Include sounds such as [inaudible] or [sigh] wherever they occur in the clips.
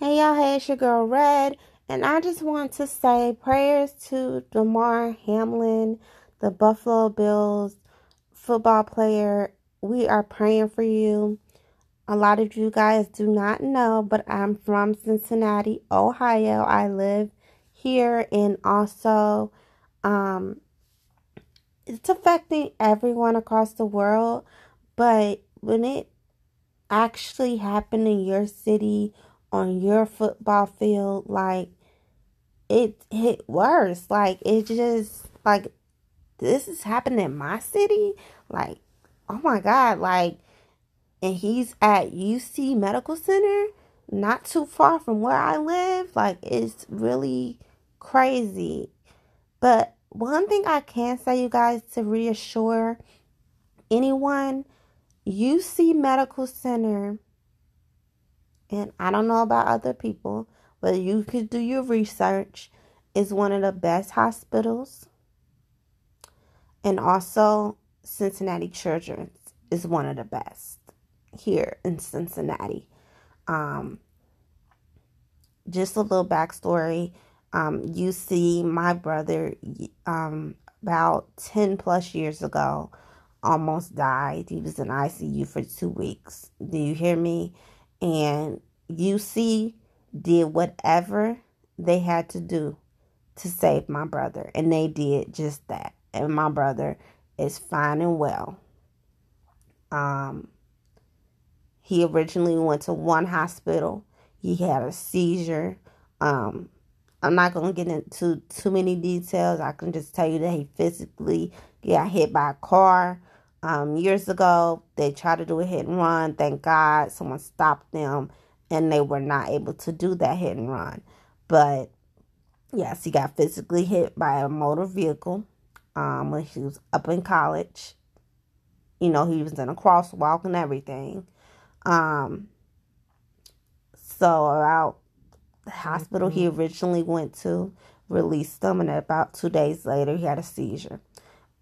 Hey y'all, hey, it's your girl Red, and I just want to say prayers to Damar Hamlin, the Buffalo Bills football player. We are praying for you. A lot of you guys do not know, but I'm from Cincinnati, Ohio. I live here, and also, um, it's affecting everyone across the world. But when it actually happened in your city, on your football field, like it hit worse. Like it just like this is happening in my city. Like, oh my God, like and he's at UC Medical Center, not too far from where I live. Like it's really crazy. But one thing I can say, you guys, to reassure anyone, UC Medical Center and I don't know about other people, but you could do your research, is one of the best hospitals. And also, Cincinnati Children's is one of the best here in Cincinnati. Um, just a little backstory. Um, you see, my brother, um, about 10 plus years ago, almost died. He was in ICU for two weeks. Do you hear me? And UC did whatever they had to do to save my brother. And they did just that. And my brother is fine and well. Um, he originally went to one hospital. He had a seizure. Um, I'm not going to get into too many details. I can just tell you that he physically got hit by a car um, years ago. They tried to do a hit and run. Thank God someone stopped them and they were not able to do that hit and run. But yes, he got physically hit by a motor vehicle um, when he was up in college. You know, he was in a crosswalk and everything. Um, so about the hospital mm-hmm. he originally went to released him, and about two days later, he had a seizure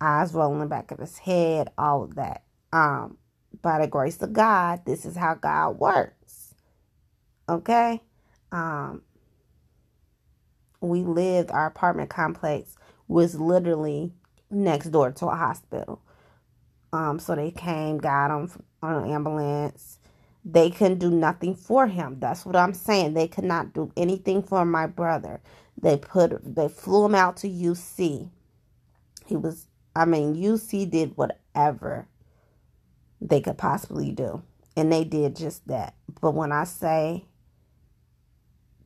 eyes rolling back of his head, all of that. Um, by the grace of God, this is how God works. Okay? Um, we lived, our apartment complex was literally next door to a hospital. Um, so they came, got him on an ambulance. They couldn't do nothing for him. That's what I'm saying. They could not do anything for my brother. They put, they flew him out to UC. He was I mean, UC did whatever they could possibly do. And they did just that. But when I say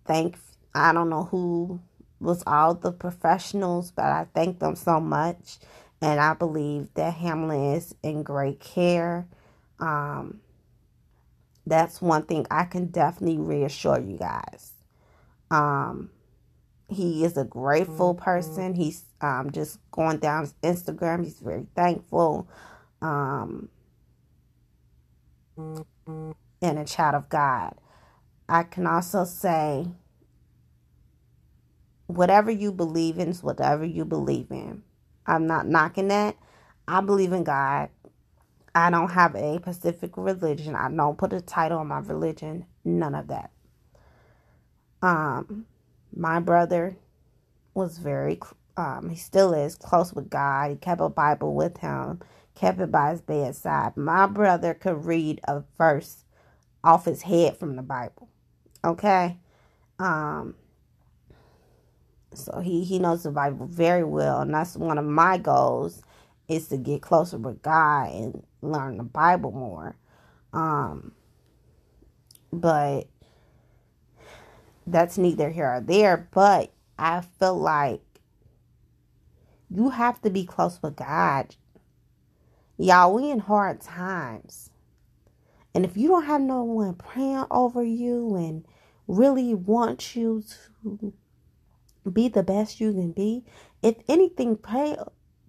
thank, I don't know who was all the professionals, but I thank them so much. And I believe that Hamlin is in great care. Um, that's one thing I can definitely reassure you guys. Um, he is a grateful mm-hmm. person. He's um, just going down his Instagram. He's very thankful. Um, and a child of God. I can also say, whatever you believe in is whatever you believe in. I'm not knocking that. I believe in God. I don't have a specific religion. I don't put a title on my religion. None of that. Um, my brother was very, um, he still is close with God. He kept a Bible with him, kept it by his bedside. My brother could read a verse off his head from the Bible. Okay? Um, so he, he knows the Bible very well, and that's one of my goals is to get closer with God and learn the Bible more. Um, but that's neither here or there, but I feel like you have to be close with God. Y'all, we in hard times. And if you don't have no one praying over you and really want you to be the best you can be, if anything, pray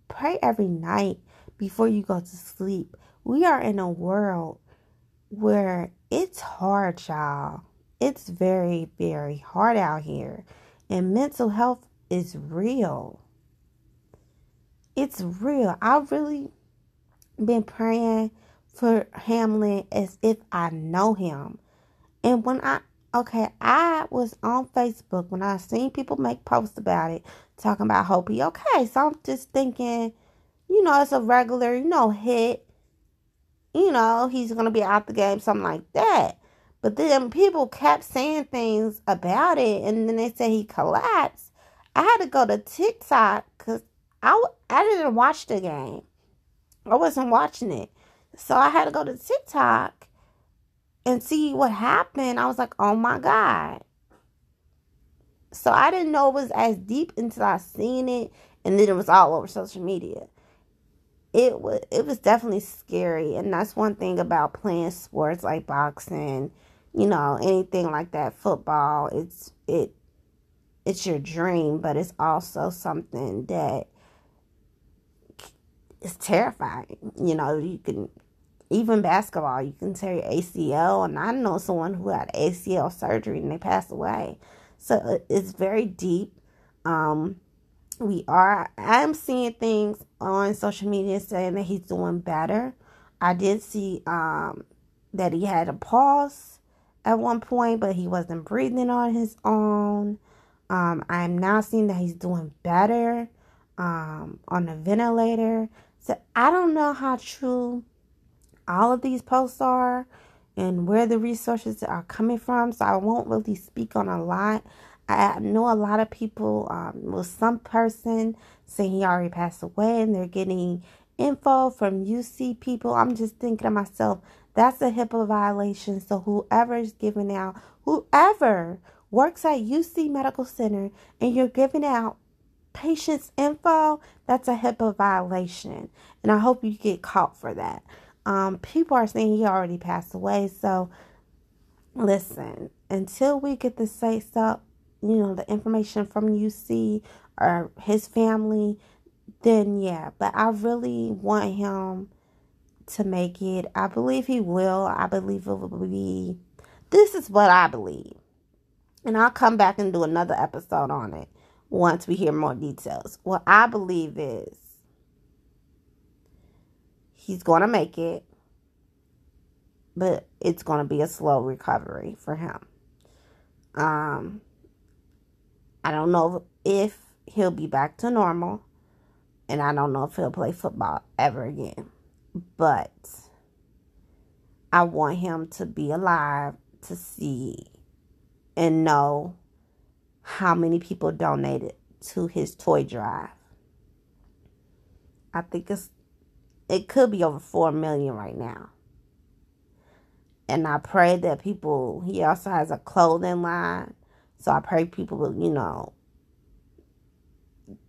pray every night before you go to sleep. We are in a world where it's hard, y'all. It's very, very hard out here. And mental health is real. It's real. I've really been praying for Hamlin as if I know him. And when I Okay, I was on Facebook when I seen people make posts about it, talking about hope he okay. So I'm just thinking, you know, it's a regular, you know, hit. You know, he's gonna be out the game, something like that. But then people kept saying things about it, and then they said he collapsed. I had to go to TikTok because I, I didn't watch the game. I wasn't watching it. So I had to go to TikTok and see what happened. I was like, oh my God. So I didn't know it was as deep until I seen it and then it was all over social media. It was it was definitely scary and that's one thing about playing sports like boxing, you know, anything like that, football, it's it it's your dream, but it's also something that is terrifying. You know, you can even basketball, you can tear your ACL, and I know someone who had ACL surgery and they passed away. So uh, it's very deep. Um, we are. I'm seeing things on social media saying that he's doing better. I did see um, that he had a pause at one point, but he wasn't breathing on his own. Um, I'm now seeing that he's doing better um, on the ventilator. So I don't know how true all of these posts are and where the resources are coming from. So I won't really speak on a lot. I know a lot of people, um, well, some person saying he already passed away and they're getting info from UC people. I'm just thinking to myself, that's a HIPAA violation. So whoever is giving out, whoever works at UC Medical Center and you're giving out patients' info, that's a HIPAA violation. And I hope you get caught for that. Um, people are saying he already passed away. So listen, until we get the say so, you know, the information from UC or his family, then yeah. But I really want him to make it. I believe he will. I believe it will be. This is what I believe. And I'll come back and do another episode on it once we hear more details. What I believe is he's going to make it, but it's going to be a slow recovery for him. Um, I don't know if he'll be back to normal, and I don't know if he'll play football ever again. But I want him to be alive to see and know how many people donated to his toy drive. I think it's it could be over 4 million right now. And I pray that people he also has a clothing line. So I pray people will, you know,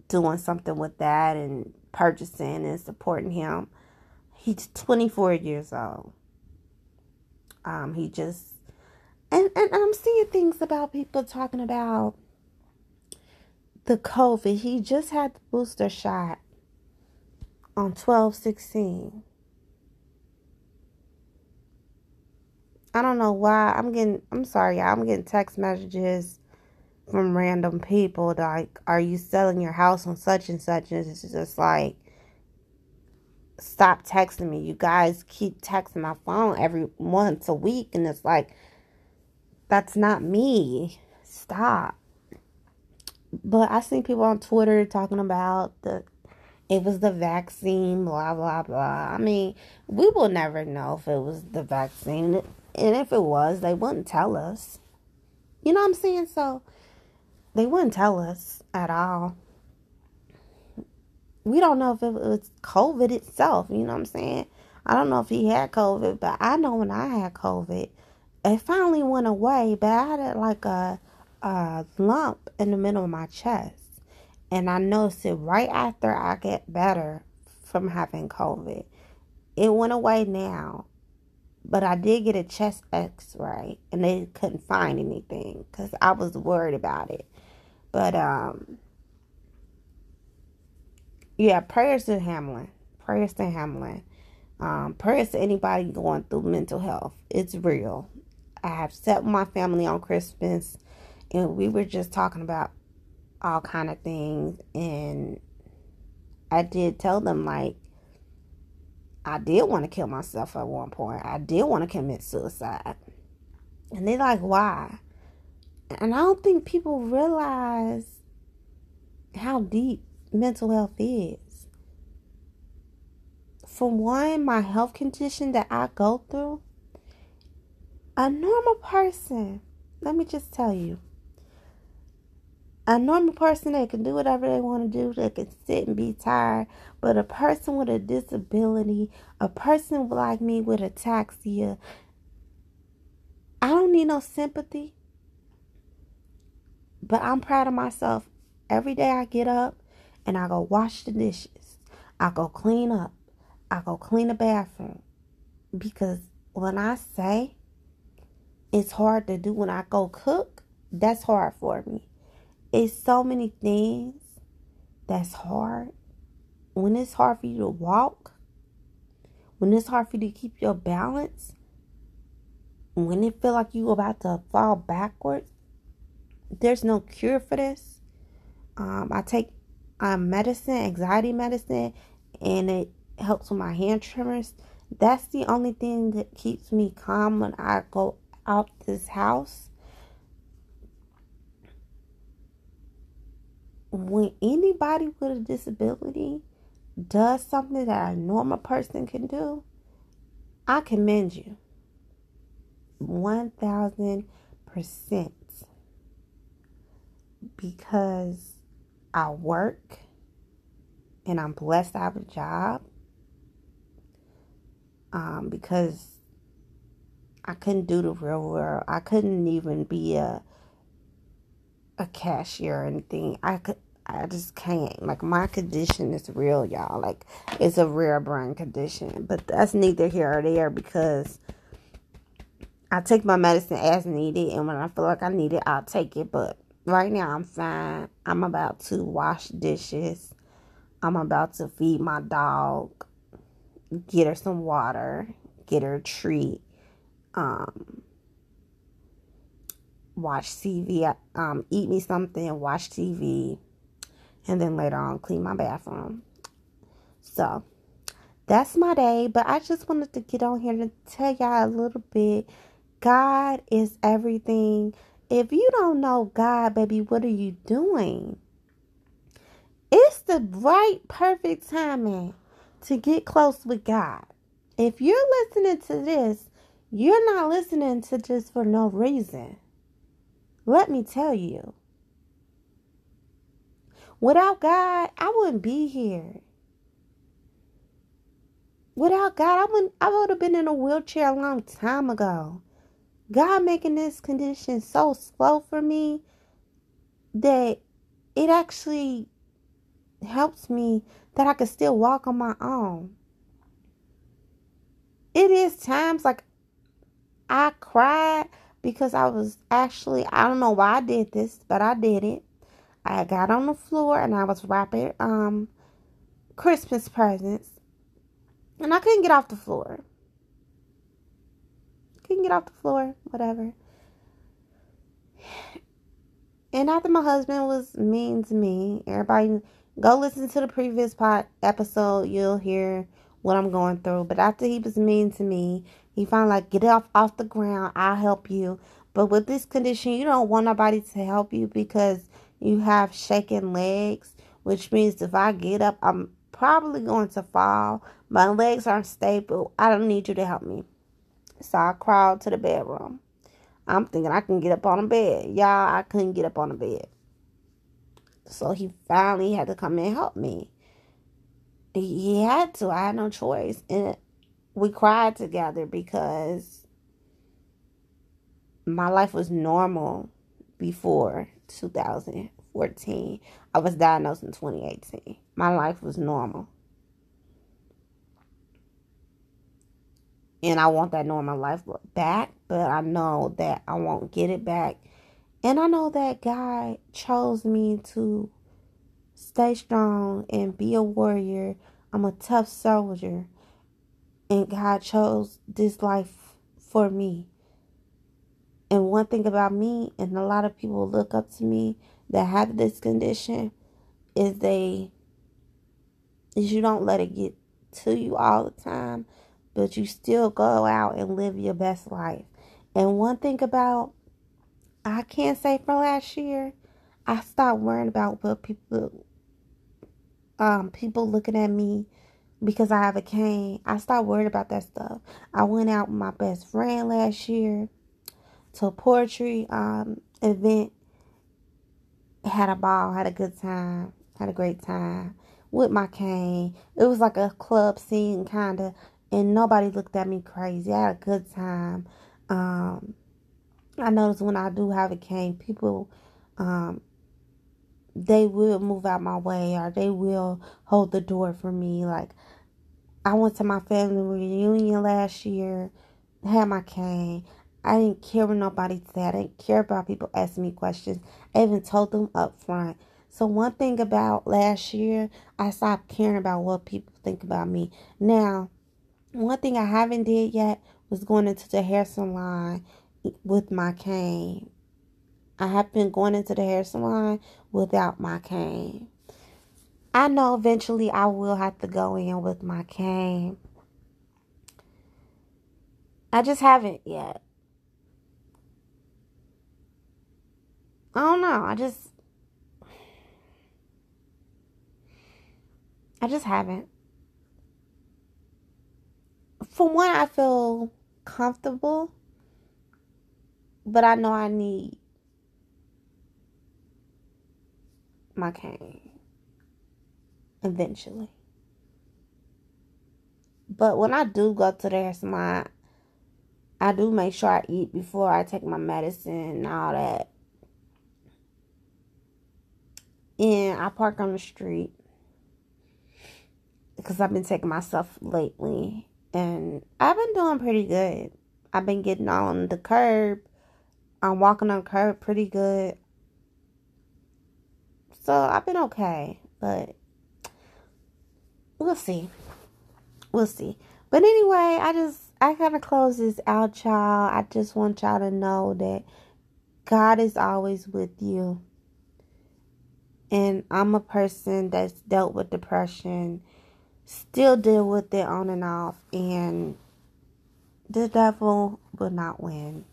doing something with that and purchasing and supporting him. He's 24 years old. Um, he just and, and I'm seeing things about people talking about the COVID. He just had the booster shot on 12 16. I don't know why. I'm getting, I'm sorry. I'm getting text messages from random people like, are you selling your house on such and such? And it's just like, stop texting me. You guys keep texting my phone every once a week. And it's like, that's not me. Stop. But I see people on Twitter talking about the it was the vaccine, blah blah blah. I mean, we will never know if it was the vaccine. And if it was, they wouldn't tell us. You know what I'm saying? So they wouldn't tell us at all. We don't know if it was COVID itself, you know what I'm saying? I don't know if he had COVID, but I know when I had COVID, it finally went away, but I had like a, a lump in the middle of my chest. And I noticed it right after I get better from having COVID. It went away now, but I did get a chest x ray and they couldn't find anything because I was worried about it. But, um, yeah, prayers to Hamlin. Prayers to Hamlin. Um, prayers to anybody going through mental health. It's real. I have sat with my family on Christmas and we were just talking about all kind of things and I did tell them like I did want to kill myself at one point. I did want to commit suicide. And they're like, why? And I don't think people realize how deep mental health is. For one, my health condition that I go through, a normal person, let me just tell you, a normal person that can do whatever they want to do, they can sit and be tired, but a person with a disability, a person like me with ataxia, I don't need no sympathy. But I'm proud of myself. Every day I get up and I go wash the dishes. I go clean up. I go clean the bathroom. Because when I say it's hard to do when I go cook, that's hard for me. It's so many things that's hard. When it's hard for you to walk, when it's hard for you to keep your balance, when it feel like you about to fall backwards, there's no cure for this. Um, I take um, medicine, anxiety medicine, and it helps with my hand tremors. That's the only thing that keeps me calm when I go out this house. When anybody with a disability does something that a normal person can do, I commend you. 1000% because I work and I'm blessed to have a job. Um, because I couldn't do the real world. I couldn't even be a a cashier or anything. I could I just can't. Like my condition is real, y'all. Like it's a rare brain condition. But that's neither here or there because I take my medicine as needed and when I feel like I need it, I'll take it. But right now I'm fine. I'm about to wash dishes. I'm about to feed my dog, get her some water, get her a treat, um, watch TV, um, eat me something, watch TV, and then later on clean my bathroom. So that's my day, but I just wanted to get on here to tell y'all a little bit. God is everything. If you don't know God, baby, what are you doing? It's the right, perfect timing to get close with God. If you're listening to this, you're not listening to this for no reason. Let me tell you. Without God, I wouldn't be here. Without God, I wouldn't I would have been in a wheelchair a long time ago. God making this condition so slow for me that it actually helps me that I can still walk on my own. It is times like I cried because I was actually, I don't know why I did this, but I did it. I got on the floor and I was wrapping um Christmas presents. And I couldn't get off the floor can get off the floor, whatever. And after my husband was mean to me, everybody go listen to the previous pot episode. You'll hear what I'm going through. But after he was mean to me, he finally like get off off the ground. I'll help you. But with this condition, you don't want nobody to help you because you have shaking legs, which means if I get up, I'm probably going to fall. My legs aren't stable. I don't need you to help me. So I crawled to the bedroom. I'm thinking I can get up on the bed. Y'all, I couldn't get up on the bed. So he finally had to come and help me. He had to. I had no choice. And we cried together because my life was normal before 2014. I was diagnosed in 2018. My life was normal. And I want that normal life back, but I know that I won't get it back. And I know that God chose me to stay strong and be a warrior. I'm a tough soldier. And God chose this life for me. And one thing about me, and a lot of people look up to me that have this condition, is they is you don't let it get to you all the time but you still go out and live your best life. And one thing about I can't say for last year. I stopped worrying about what people um people looking at me because I have a cane. I stopped worrying about that stuff. I went out with my best friend last year to a poetry um event. Had a ball, had a good time, had a great time with my cane. It was like a club scene kind of, and nobody looked at me crazy. I had a good time. Um, I notice when I do have a cane, people, um, they will move out my way or they will hold the door for me. Like I went to my family reunion last year, had my cane. I didn't care what nobody said. I didn't care about people asking me questions. I even told them up front. So one thing about last year, I stopped caring about what people think about me. Now, one thing I haven't did yet was going into the hair salon with my cane. I have been going into the hair salon without my cane. I know eventually I will have to go in with my cane. I just haven't yet. I don't know. I just I just haven't. For one, I feel comfortable, but I know I need my cane eventually. But when I do go to the hair salon, I do make sure I eat before I take my medicine and all that. And I park on the street because I've been taking myself lately. And I've been doing pretty good. I've been getting on the curb. I'm walking on curb pretty good. So I've been okay. But we'll see. We'll see. But anyway, I just I gotta close this out, y'all. I just want y'all to know that God is always with you. And I'm a person that's dealt with depression, still deal with it on and off, and the devil will not win.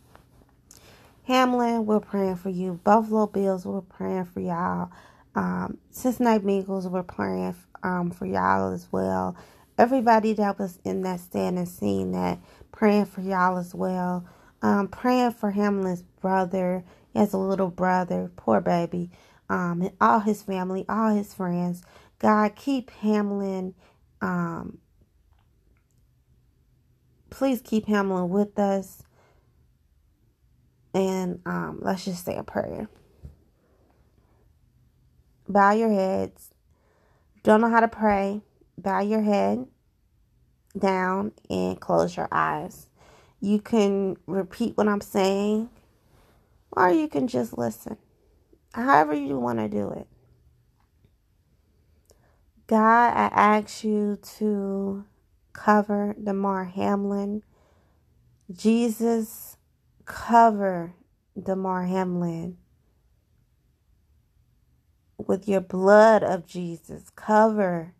Hamlin, we're praying for you. Buffalo Bills, we're praying for y'all. Um, Cincinnati Bengals, we're praying um, for y'all as well. Everybody that was in that stand and seeing that, praying for y'all as well. Um, praying for Hamlin's brother. He has a little brother, poor baby. Um, and all his family, all his friends. God, keep Hamlin. Um, please keep Hamlin with us. And um, let's just say a prayer. Bow your heads don't know how to pray, bow your head down and close your eyes. You can repeat what I'm saying, or you can just listen. However, you want to do it. God, I ask you to cover Damar Hamlin. Jesus, cover Damar Hamlin with your blood of Jesus. Cover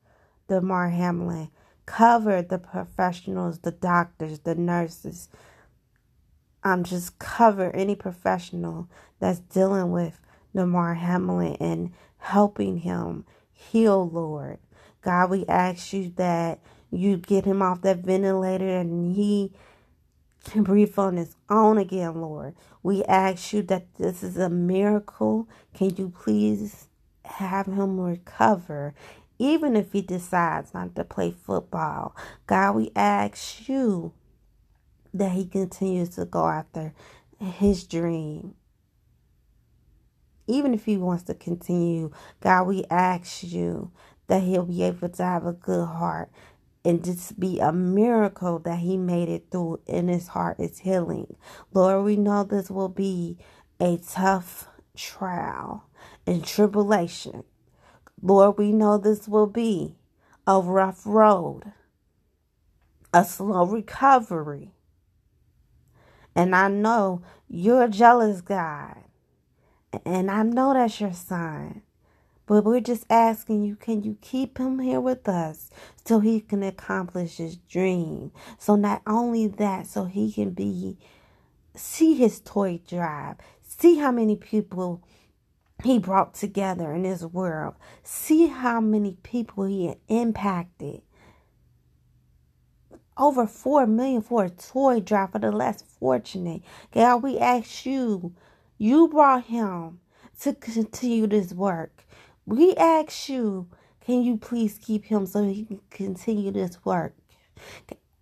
Damar Hamlin. Cover the professionals, the doctors, the nurses. I'm just cover any professional that's dealing with Damar Hamlin and helping him heal, Lord. God, we ask you that you get him off that ventilator and he can breathe on his own again, Lord. We ask you that this is a miracle. Can you please have him recover, even if he decides not to play football. God, we ask you that he continues to go after his dream. Even if he wants to continue, God, we ask you that he'll be able to have a good heart and just be a miracle that he made it through and his heart is healing. Lord, we know this will be a tough trial and tribulation. Lord, we know this will be a rough road, a slow recovery. And I know you're a jealous God. And I know that's your son. But we're just asking you, can you keep him here with us so he can accomplish his dream? So not only that, so he can be see his toy drive, See how many people he brought together in this world. See how many people he impacted. Over four million for a toy drive for the less fortunate. God, we ask you, you brought him to continue this work. We ask you, can you please keep him so he can continue this work?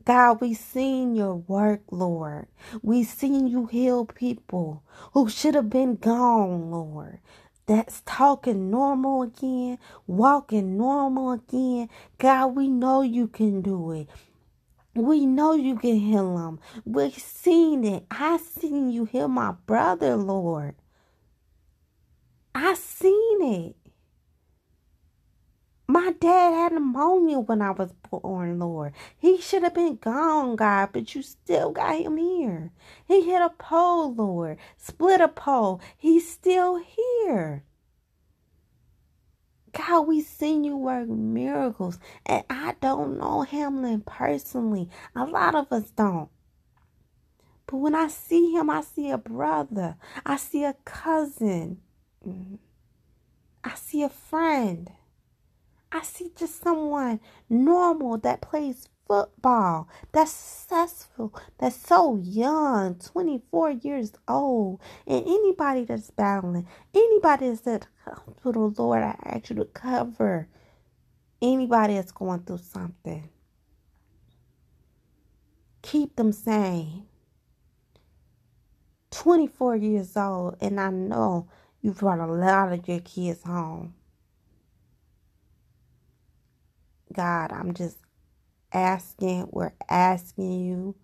God, we seen your work, Lord. We seen you heal people who should have been gone, Lord. That's talking normal again, walking normal again. God, we know you can do it. We know you can heal them. We've seen it. I seen you heal my brother, Lord. I seen it. My dad had pneumonia when I was born, Lord. He should have been gone, God, but you still got him here. He hit a pole, Lord, split a pole. He's still here. God, we seen you work miracles. And I don't know Hamlin personally. A lot of us don't. But when I see him, I see a brother. I see a cousin. I see a friend. I see just someone normal that plays football, that's successful, that's so young, 24 years old, and anybody that's battling, anybody that's at hospital, Lord, I ask you to cover anybody that's going through something. Keep them sane. 24 years old, and I know you brought a lot of your kids home. God, I'm just asking, we're asking you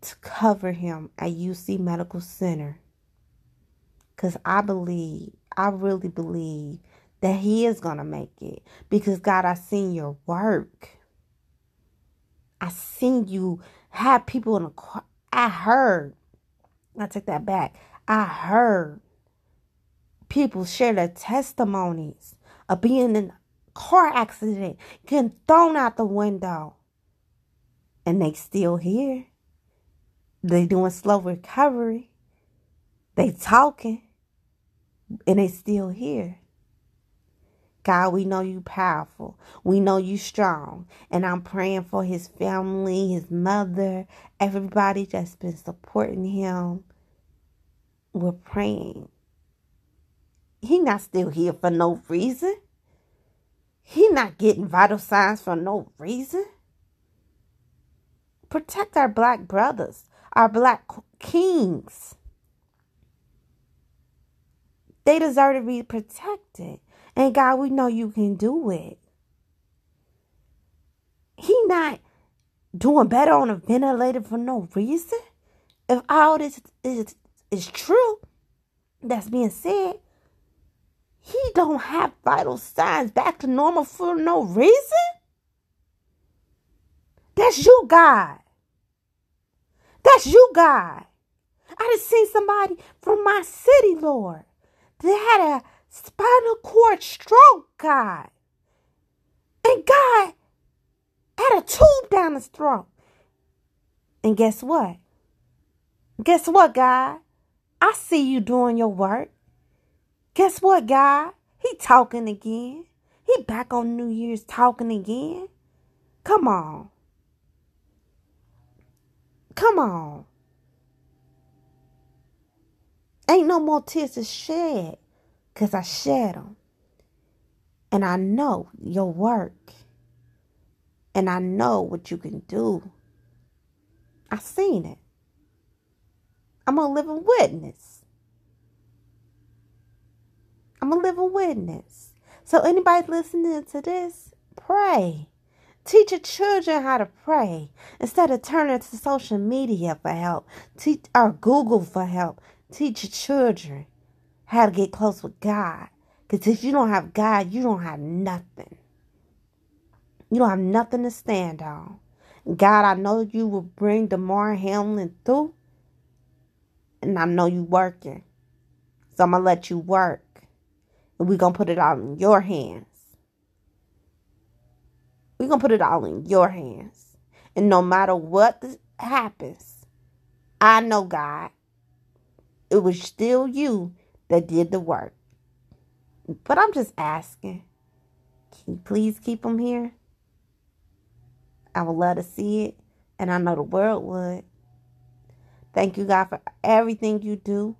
to cover him at UC Medical Center. Because I believe, I really believe that he is going to make it. Because, God, I've seen your work. I seen you have people in the car. I heard. I take that back. I heard people share their testimonies of being in car accident, getting thrown out the window. And they still here. They doing slow recovery. They talking. And they still here. God, we know you powerful. We know you strong. And I'm praying for his family, his mother, everybody that's been supporting him. We're praying. He not still here for no reason. He not getting vital signs for no reason. Protect our black brothers, our black kings. They deserve to be protected. And God, we know you can do it. He not doing better on a ventilator for no reason. If all this is, is true, that's being said, he don't have vital signs back to normal for no reason? That's you, God. That's you, God. I just seen somebody from my city, Lord. They had a spinal cord stroke, God. And God had a tube down his throat. And guess what? Guess what, God? I see you doing your work. Guess what, guy? He talking again. He back on New Year's talking again. Come on. Come on. Ain't no more tears to shed because I shed them. And I know your work. And I know what you can do. I seen it. I'm a living witness. I'm a living witness. So anybody listening to this, pray. Teach your children how to pray instead of turning to social media for help. Teach or Google for help. Teach your children how to get close with God. Because if you don't have God, you don't have nothing. You don't have nothing to stand on. God, I know you will bring Damar Hamlin through. And I know you working. So I'm going to let you work. And we're to put it all in your hands. We're to put it all in your hands. And no matter what happens, I know God it was still you that did the work. But I'm just asking, can you please keep them here? I would love to see it, and I know the world would. Thank you, God, for everything you do.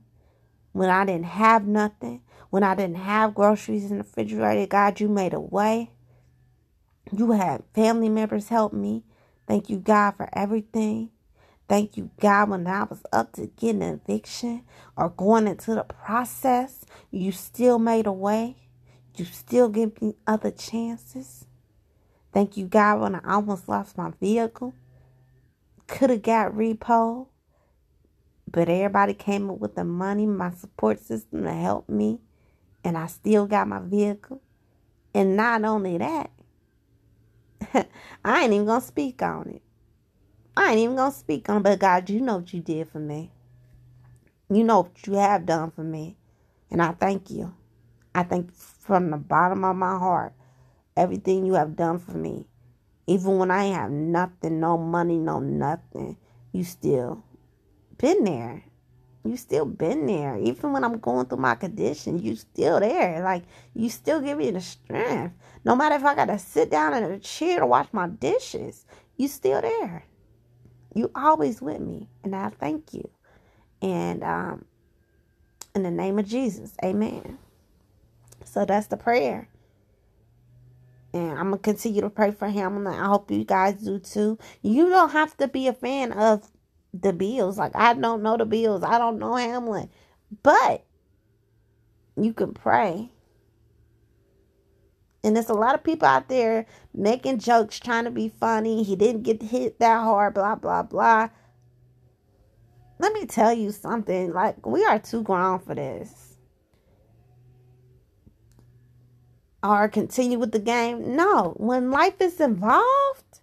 When I didn't have nothing, when I didn't have groceries in the refrigerator, God, you made a way. You had family members help me. Thank you, God, for everything. Thank you, God, when I was up to getting an eviction or going into the process, you still made a way. You still give me other chances. Thank you, God, when I almost lost my vehicle. Could have got repo. But everybody came up with the money, my support system to help me. And I still got my vehicle. And not only that, [laughs] I ain't even to speak on it. I ain't even to speak on it. But God, you know what you did for me. You know what you have done for me. And I thank you. I thank from the bottom of my heart everything you have done for me. Even when I have nothing, no money, no nothing, you still been there. You still been there. Even when I'm going through my condition, you still there. Like you still give me the strength. No matter if I gotta sit down in a chair to wash my dishes, you still there. You always with me. And I thank you. And um in the name of Jesus, amen. So that's the prayer. And I'm gonna continue to pray for him, and I hope you guys do too. You don't have to be a fan of the Bills. Like I don't know the Bills. I don't know Hamlin. But you can pray. And there's a lot of people out there making jokes, trying to be funny. He didn't get hit that hard, blah, blah, blah. Let me tell you something. Like, we are too grown for this. Or continue with the game. No. When life is involved,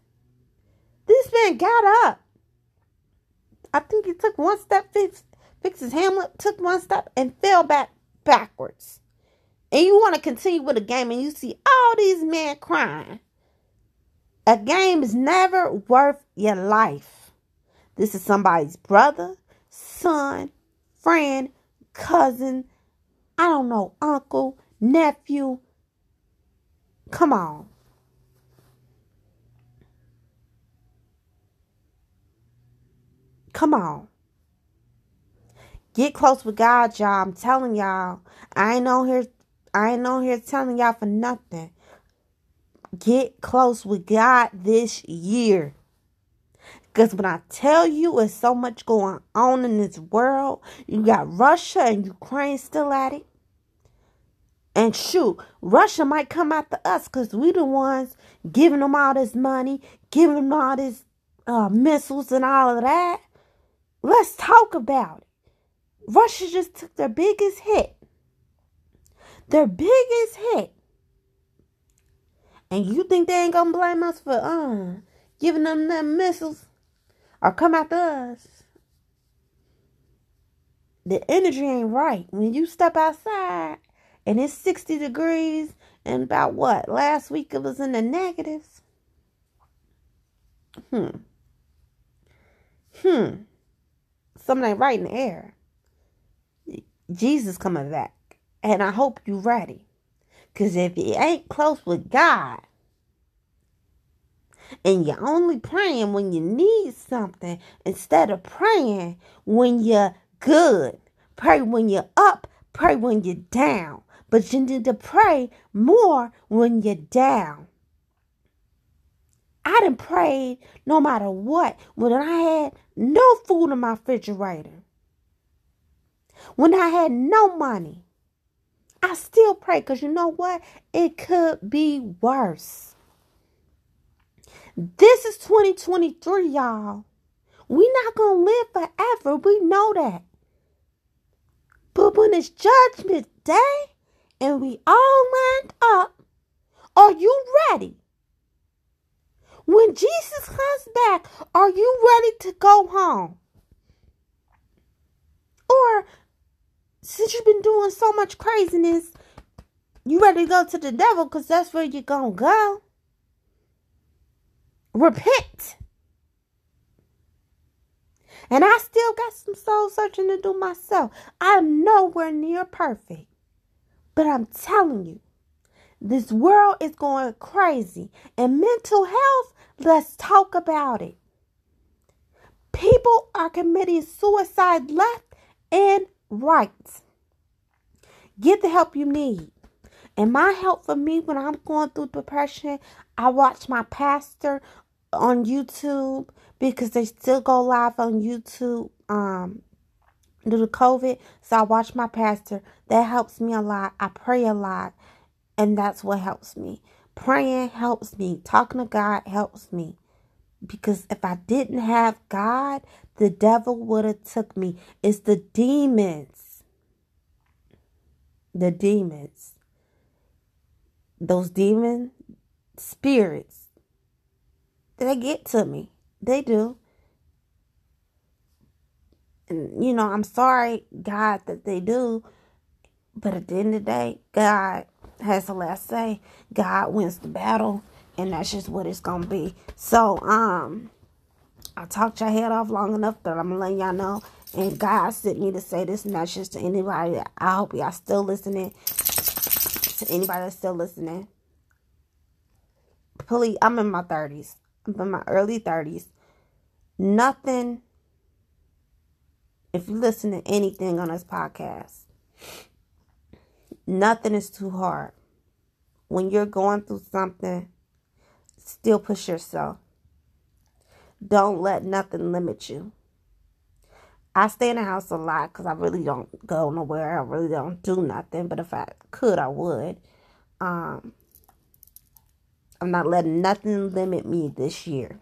this man got up. I think he took one step, fix, fixes Hamlet, took one step, and fell back backwards. And you want to continue with a game, and you see all these men crying. A game is never worth your life. This is somebody's brother, son, friend, cousin, I don't know, uncle, nephew. Come on. Come on. Get close with God, y'all. I'm telling y'all. I ain't on here. I ain't on here telling y'all for nothing. Get close with God this year. Because when I tell you there's so much going on in this world, you got Russia and Ukraine still at it. And shoot, Russia might come after us because we the ones giving them all this money, giving them all this uh, missiles and all of that. Let's talk about it. Russia just took their biggest hit. Their biggest hit. And you think they ain't gonna blame us for uh giving them them missiles or come after us? The energy ain't right. When you step outside and it's 60 degrees and about what? Last week it was in the negatives. Hmm. Hmm something right in the air. Jesus coming back. And I hope you ready. Because if you ain't close with God, and you're only praying when you need something instead of praying when you're good, pray when you're up, pray when you're down. But you need to pray more when you're down. I didn't pray no matter what when I had no food in my refrigerator. When I had no money. I still pray because you know what? It could be worse. This is 2023, y'all. we not going to live forever. We know that. But when it's judgment day and we all lined up, are you ready? When Jesus comes back, are you ready to go home? Or since you've been doing so much craziness, you ready to go to the devil because that's where you're going to go? Repent. And I still got some soul searching to do myself. I'm nowhere near perfect. But I'm telling you, this world is going crazy. And mental health, let's talk about it. People are committing suicide left and right. Get the help you need. And my help for me when I'm going through depression, I watch my pastor on YouTube because they still go live on YouTube um due to COVID. So I watch my pastor. That helps me a lot. I pray a lot. And that's what helps me. Praying helps me. Talking to God helps me. Because if I didn't have God, the devil would have took me. It's the demons. The demons. Those demon spirits. They get to me. They do. And you know, I'm sorry, God, that they do. But at the end of the day, God has the last say. God wins the battle, and that's just what it's gonna be. So, um, I talked your head off long enough that I'm gonna let y'all know. And God sent me to say this and that's just to anybody. I hope y'all still listening. To anybody that's still listening, please. I'm in my 30s. I'm in my early 30s. Nothing. If you listen to anything on this podcast, nothing is too hard when you're going through something, still push yourself. Don't let nothing limit you. I stay in the house a lot because I really don't go nowhere. I really don't do nothing. But if I could, I would. Um, I'm not letting nothing limit me this year.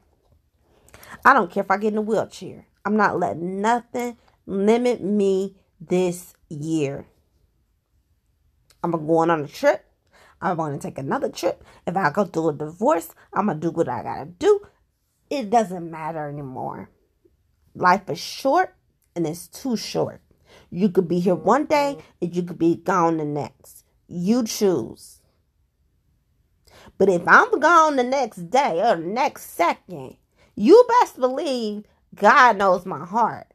I don't care if I get in a wheelchair. I'm not letting nothing limit me this year. I'm going on a trip. I'm going to take another trip. If I go through a divorce, I'm going to do what I got to do. It doesn't matter anymore. Life is short and it's too short. You could be here one day and you could be gone the next. You choose. But if I'm gone the next day or the next second, you best believe God knows my heart.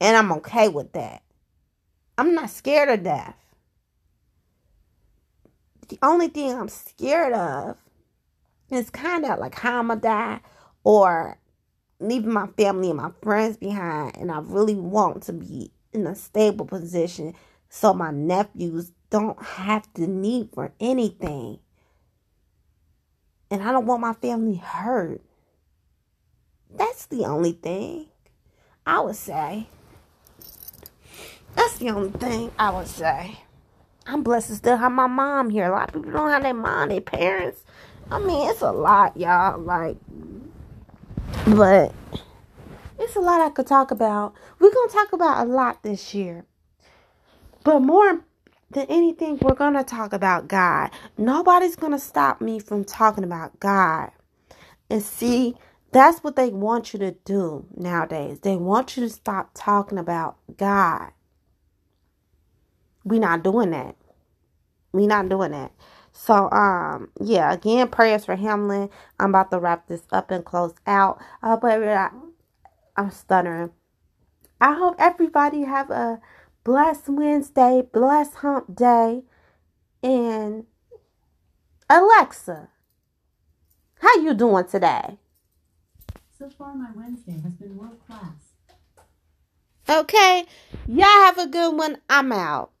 And I'm okay with that. I'm not scared of death the only thing I'm scared of is kind of like how I'm gonna die or leaving my family and my friends behind. And I really want to be in a stable position so my nephews don't have to need for anything. And I don't want my family hurt. That's the only thing I would say. That's the only thing I would say. I'm blessed to still have my mom here. A lot of people don't have their mom, their parents. I mean, it's a lot, y'all. Like, but it's a lot I could talk about. We're gonna talk about a lot this year, but more than anything, we're gonna talk about God. Nobody's gonna stop me from talking about God. And see, that's what they want you to do nowadays. They want you to stop talking about God. We not doing that. We not doing that. So um yeah, again, prayers for Hamlin. I'm about to wrap this up and close out. Uh, but I, I'm stuttering. I hope everybody have a blessed Wednesday, blessed hump day. And Alexa, how you doing today? So far my Wednesday has been world class. Okay. Y'all have a good one. I'm out.